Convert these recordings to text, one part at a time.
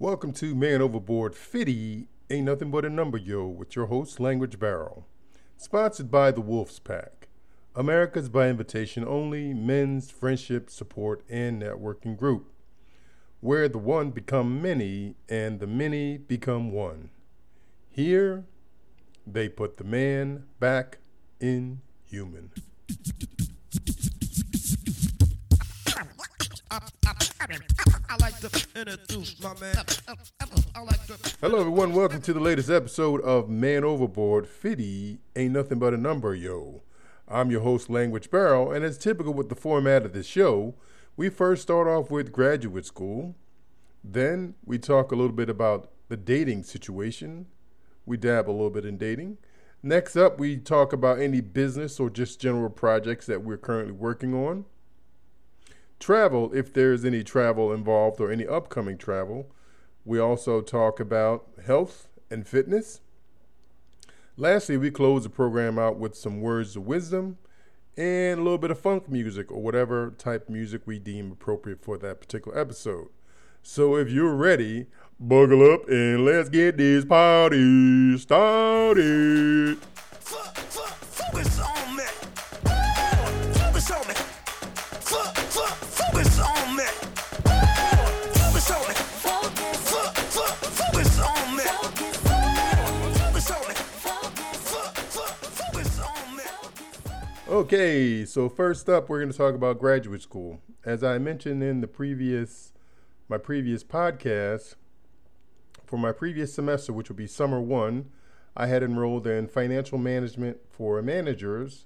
Welcome to Man Overboard 50 Ain't Nothing But a Number Yo with your host, Language Barrel. Sponsored by the Wolf's Pack, America's by invitation only men's friendship, support, and networking group, where the one become many and the many become one. Here, they put the man back in human. Hello, everyone. Welcome to the latest episode of Man Overboard 50 Ain't Nothing But a Number, Yo. I'm your host, Language Barrel, and as typical with the format of this show, we first start off with graduate school. Then we talk a little bit about the dating situation. We dab a little bit in dating. Next up, we talk about any business or just general projects that we're currently working on travel, if there's any travel involved or any upcoming travel. We also talk about health and fitness. Lastly, we close the program out with some words of wisdom and a little bit of funk music or whatever type music we deem appropriate for that particular episode. So if you're ready, buckle up and let's get this party started. Okay, so first up, we're going to talk about graduate school. As I mentioned in the previous, my previous podcast, for my previous semester, which would be summer one, I had enrolled in financial management for managers,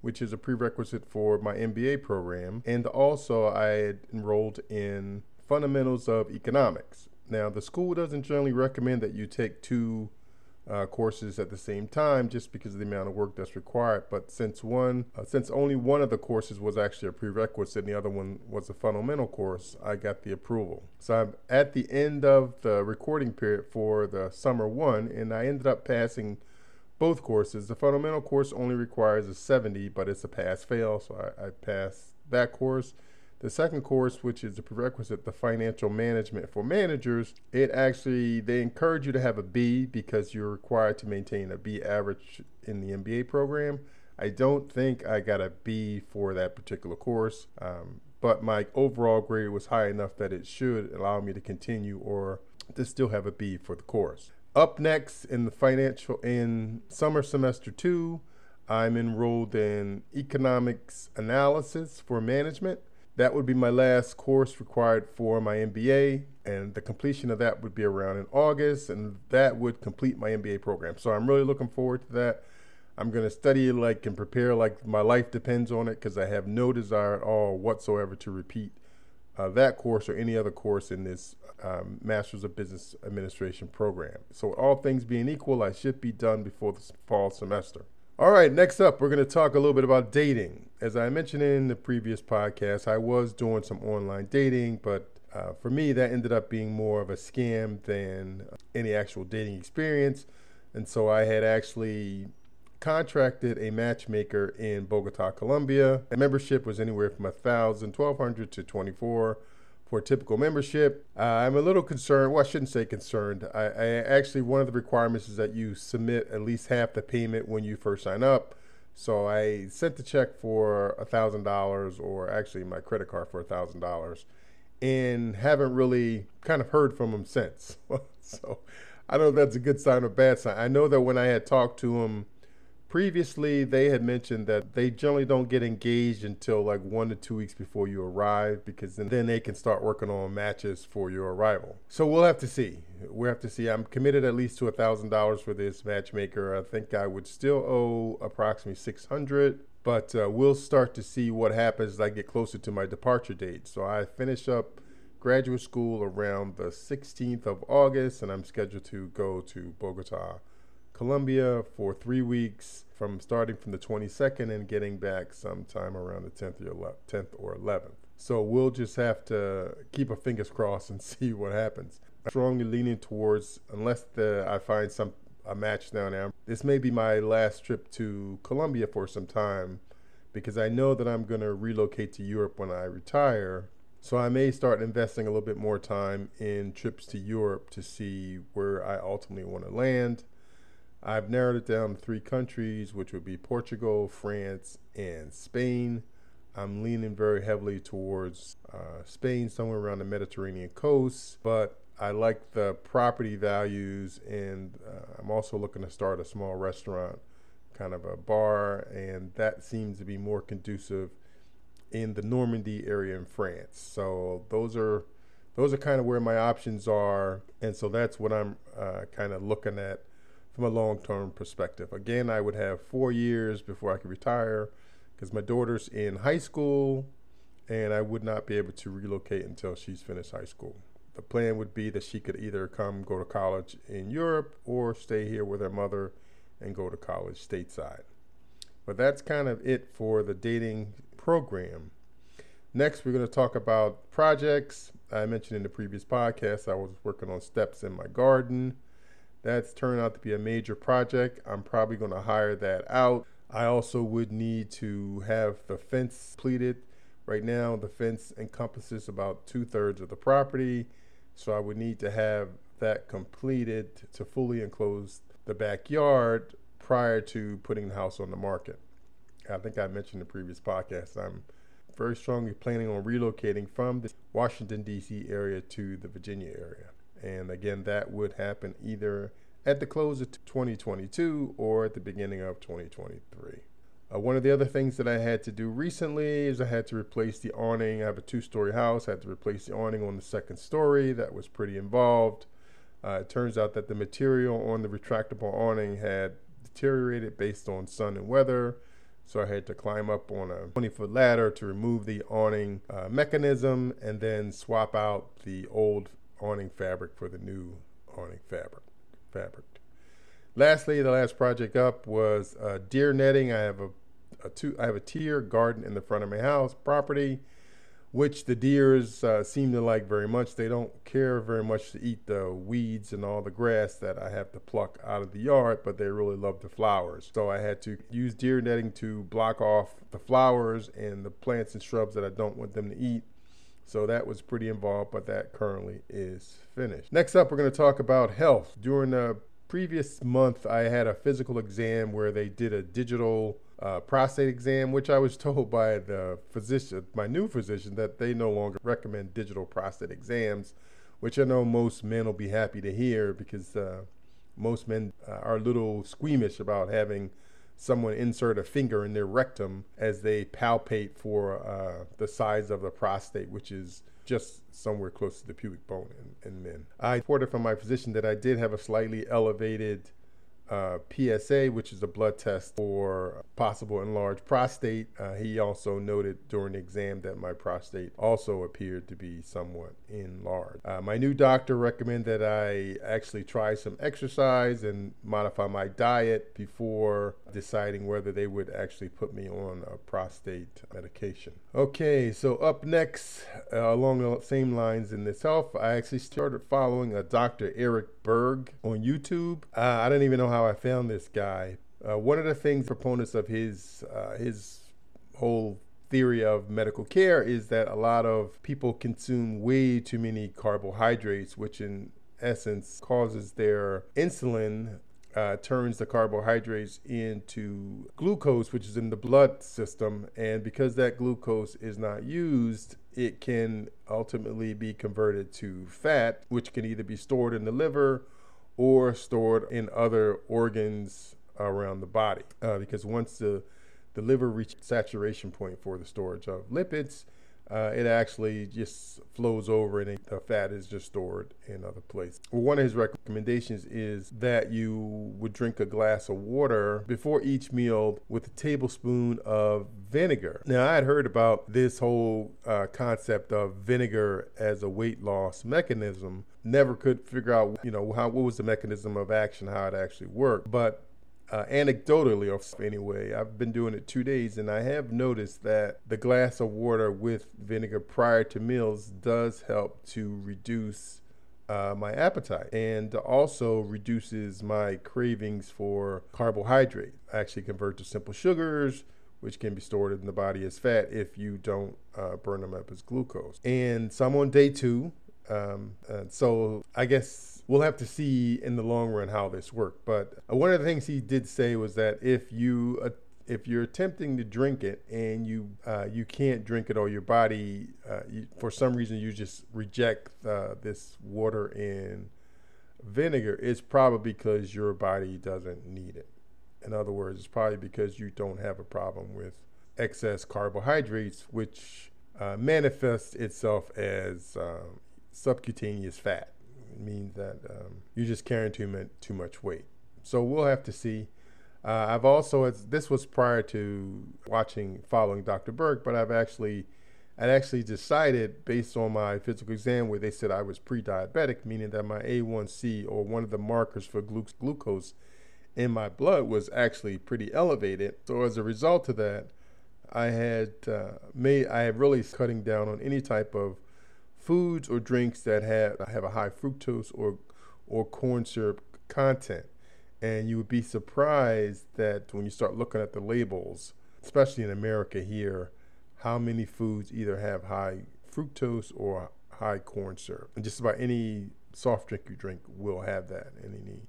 which is a prerequisite for my MBA program, and also I had enrolled in fundamentals of economics. Now, the school doesn't generally recommend that you take two uh, courses at the same time just because of the amount of work that's required. But since one, uh, since only one of the courses was actually a prerequisite and the other one was a fundamental course, I got the approval. So I'm at the end of the recording period for the summer one, and I ended up passing both courses. The fundamental course only requires a 70, but it's a pass fail, so I, I passed that course. The second course, which is the prerequisite, the financial management for managers, it actually they encourage you to have a B because you're required to maintain a B average in the MBA program. I don't think I got a B for that particular course, um, but my overall grade was high enough that it should allow me to continue or to still have a B for the course. Up next in the financial in summer semester two, I'm enrolled in economics analysis for management. That would be my last course required for my MBA, and the completion of that would be around in August, and that would complete my MBA program. So I'm really looking forward to that. I'm going to study like and prepare like my life depends on it because I have no desire at all whatsoever to repeat uh, that course or any other course in this um, Masters of Business Administration program. So, all things being equal, I should be done before the fall semester. All right, next up, we're going to talk a little bit about dating. As I mentioned in the previous podcast, I was doing some online dating, but uh, for me, that ended up being more of a scam than any actual dating experience. And so I had actually contracted a matchmaker in Bogota, Colombia. The membership was anywhere from a thousand, twelve hundred to twenty-four for typical membership. Uh, I'm a little concerned. Well, I shouldn't say concerned. I, I actually one of the requirements is that you submit at least half the payment when you first sign up. So I sent the check for a thousand dollars, or actually my credit card for a thousand dollars, and haven't really kind of heard from him since. so I don't know if that's a good sign or bad sign. I know that when I had talked to him previously, they had mentioned that they generally don't get engaged until like one to two weeks before you arrive because then, they can start working on matches for your arrival. So we'll have to see. We'll have to see. I'm committed at least to a thousand dollars for this matchmaker. I think I would still owe approximately six hundred. But uh, we'll start to see what happens as I get closer to my departure date. So I finish up graduate school around the 16th of August, and I'm scheduled to go to Bogota, Colombia for three weeks from starting from the 22nd and getting back sometime around the 10th or 11th, 10th or 11th. So we'll just have to keep our fingers crossed and see what happens. I'm strongly leaning towards, unless the, I find some a match down there, this may be my last trip to Colombia for some time because I know that I'm going to relocate to Europe when I retire. So I may start investing a little bit more time in trips to Europe to see where I ultimately want to land. I've narrowed it down to three countries, which would be Portugal, France, and Spain. I'm leaning very heavily towards uh, Spain, somewhere around the Mediterranean coast, but I like the property values, and uh, I'm also looking to start a small restaurant, kind of a bar, and that seems to be more conducive in the Normandy area in France. So those are those are kind of where my options are, and so that's what I'm uh, kind of looking at from a long-term perspective. Again, I would have four years before I could retire because my daughter's in high school, and I would not be able to relocate until she's finished high school. The plan would be that she could either come go to college in Europe or stay here with her mother and go to college stateside. But that's kind of it for the dating program. Next, we're going to talk about projects. I mentioned in the previous podcast I was working on steps in my garden. That's turned out to be a major project. I'm probably going to hire that out. I also would need to have the fence pleated. Right now, the fence encompasses about two thirds of the property, so I would need to have that completed to fully enclose the backyard prior to putting the house on the market. I think I mentioned in the previous podcast, I'm very strongly planning on relocating from the Washington, D.C. area to the Virginia area. And again, that would happen either at the close of 2022 or at the beginning of 2023. Uh, one of the other things that I had to do recently is I had to replace the awning. I have a two story house, I had to replace the awning on the second story. That was pretty involved. Uh, it turns out that the material on the retractable awning had deteriorated based on sun and weather. So I had to climb up on a 20 foot ladder to remove the awning uh, mechanism and then swap out the old awning fabric for the new awning fabric. fabric. Lastly, the last project up was uh, deer netting. I have a, a two, I have a tier garden in the front of my house property which the deers uh, seem to like very much. They don't care very much to eat the weeds and all the grass that I have to pluck out of the yard, but they really love the flowers. So I had to use deer netting to block off the flowers and the plants and shrubs that I don't want them to eat. So that was pretty involved, but that currently is finished. Next up, we're going to talk about health. During the previous month, I had a physical exam where they did a digital uh, prostate exam, which I was told by the physician, my new physician, that they no longer recommend digital prostate exams, which I know most men will be happy to hear because uh, most men uh, are a little squeamish about having someone insert a finger in their rectum as they palpate for uh, the size of the prostate, which is just somewhere close to the pubic bone in, in men. I reported from my physician that I did have a slightly elevated uh, PSA, which is a blood test for possible enlarged prostate. Uh, he also noted during the exam that my prostate also appeared to be somewhat enlarged. Uh, my new doctor recommended that I actually try some exercise and modify my diet before deciding whether they would actually put me on a prostate medication. Okay, so up next, uh, along the same lines in this health, I actually started following a Dr. Eric Berg on YouTube. Uh, I don't even know how I found this guy. Uh, one of the things proponents of his uh, his whole theory of medical care is that a lot of people consume way too many carbohydrates, which in essence causes their insulin uh, turns the carbohydrates into glucose, which is in the blood system. And because that glucose is not used, it can ultimately be converted to fat, which can either be stored in the liver or stored in other organs around the body. Uh, because once the, the liver reaches saturation point for the storage of lipids, uh, it actually just flows over and the fat is just stored in other places. Well, one of his recommendations is that you would drink a glass of water before each meal with a tablespoon of vinegar. Now, I had heard about this whole uh, concept of vinegar as a weight loss mechanism. Never could figure out, you know, how what was the mechanism of action, how it actually worked. But uh, anecdotally, or anyway, I've been doing it two days, and I have noticed that the glass of water with vinegar prior to meals does help to reduce uh, my appetite and also reduces my cravings for carbohydrate. I actually convert to simple sugars, which can be stored in the body as fat if you don't uh, burn them up as glucose. And so I'm on day two. Um, uh, so I guess we'll have to see in the long run how this worked. But uh, one of the things he did say was that if you uh, if you're attempting to drink it and you uh, you can't drink it or your body uh, you, for some reason you just reject uh, this water and vinegar, it's probably because your body doesn't need it. In other words, it's probably because you don't have a problem with excess carbohydrates, which uh, manifests itself as um, subcutaneous fat. Means that um, you're just carrying too much, too much weight. So we'll have to see. Uh, I've also, as this was prior to watching, following Dr. Berg, but I've actually, I actually decided based on my physical exam where they said I was pre-diabetic, meaning that my A1C or one of the markers for glu- glucose in my blood was actually pretty elevated. So as a result of that, I had uh, made, I have really cutting down on any type of foods or drinks that have have a high fructose or or corn syrup content. And you would be surprised that when you start looking at the labels, especially in America here, how many foods either have high fructose or high corn syrup. And just about any soft drink you drink will have that. And any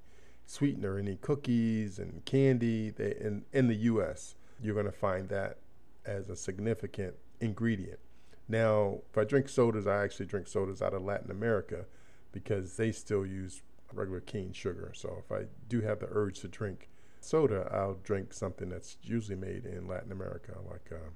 sweetener, any cookies and candy they, in, in the US, you're going to find that as a significant ingredient. Now, if I drink sodas, I actually drink sodas out of Latin America because they still use regular cane sugar. So if I do have the urge to drink soda, I'll drink something that's usually made in Latin America, like uh,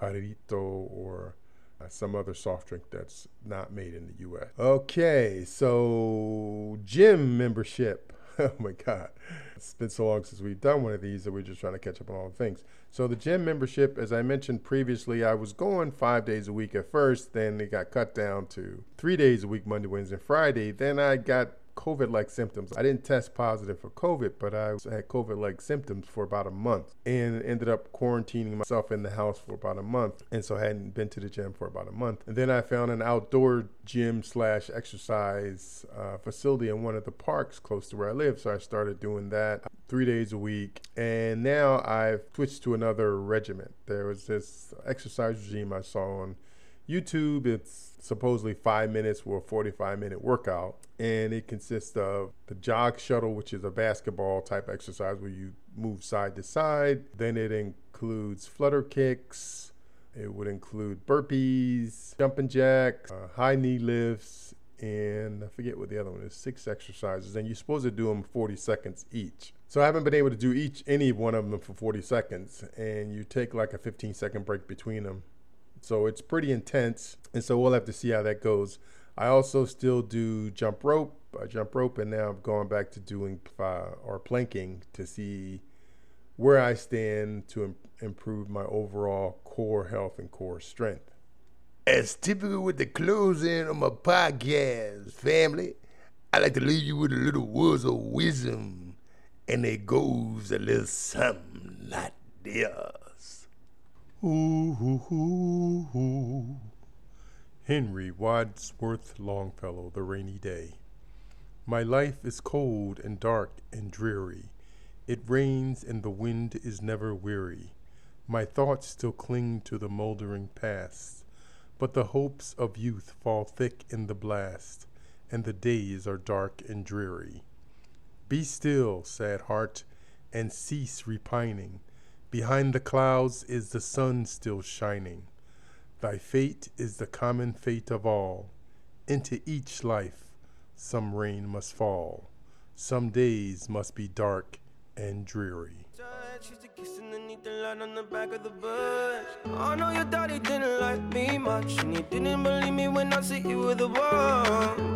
Jarrito or uh, some other soft drink that's not made in the U.S. Okay, so gym membership. oh my God. It's been so long since we've done one of these that we're just trying to catch up on all the things. So, the gym membership, as I mentioned previously, I was going five days a week at first. Then it got cut down to three days a week Monday, Wednesday, Friday. Then I got COVID like symptoms. I didn't test positive for COVID, but I had COVID like symptoms for about a month and ended up quarantining myself in the house for about a month. And so I hadn't been to the gym for about a month. And then I found an outdoor gym slash exercise uh, facility in one of the parks close to where I live. So I started doing that three days a week. And now I've switched to another regimen. There was this exercise regime I saw on YouTube. It's supposedly five minutes for a 45 minute workout. And it consists of the jog shuttle, which is a basketball type exercise where you move side to side. Then it includes flutter kicks. It would include burpees, jumping jacks, uh, high knee lifts, and I forget what the other one is, six exercises. And you're supposed to do them 40 seconds each. So I haven't been able to do each any one of them for 40 seconds. And you take like a 15 second break between them so it's pretty intense. And so we'll have to see how that goes. I also still do jump rope, I jump rope, and now I'm going back to doing uh, or planking to see where I stand to Im- improve my overall core health and core strength. As typical with the closing of my podcast, family, I like to leave you with a little words of wisdom, and it goes a little something like this. Ooh, ooh, ooh, ooh. Henry Wadsworth Longfellow, The Rainy Day. My life is cold and dark and dreary. It rains and the wind is never weary. My thoughts still cling to the moldering past, but the hopes of youth fall thick in the blast, and the days are dark and dreary. Be still, sad heart, and cease repining Behind the clouds is the sun still shining. Thy fate is the common fate of all. Into each life some rain must fall. Some days must be dark and dreary. I know oh, your daddy didn't like me much, and he didn't believe me when I you the.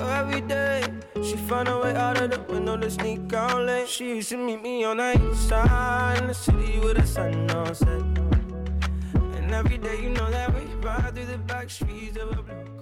Every day, she found a way out of the window to sneak out late. She used to meet me on the east side in the city with the sun on set. And every day, you know that we ride through the back streets of a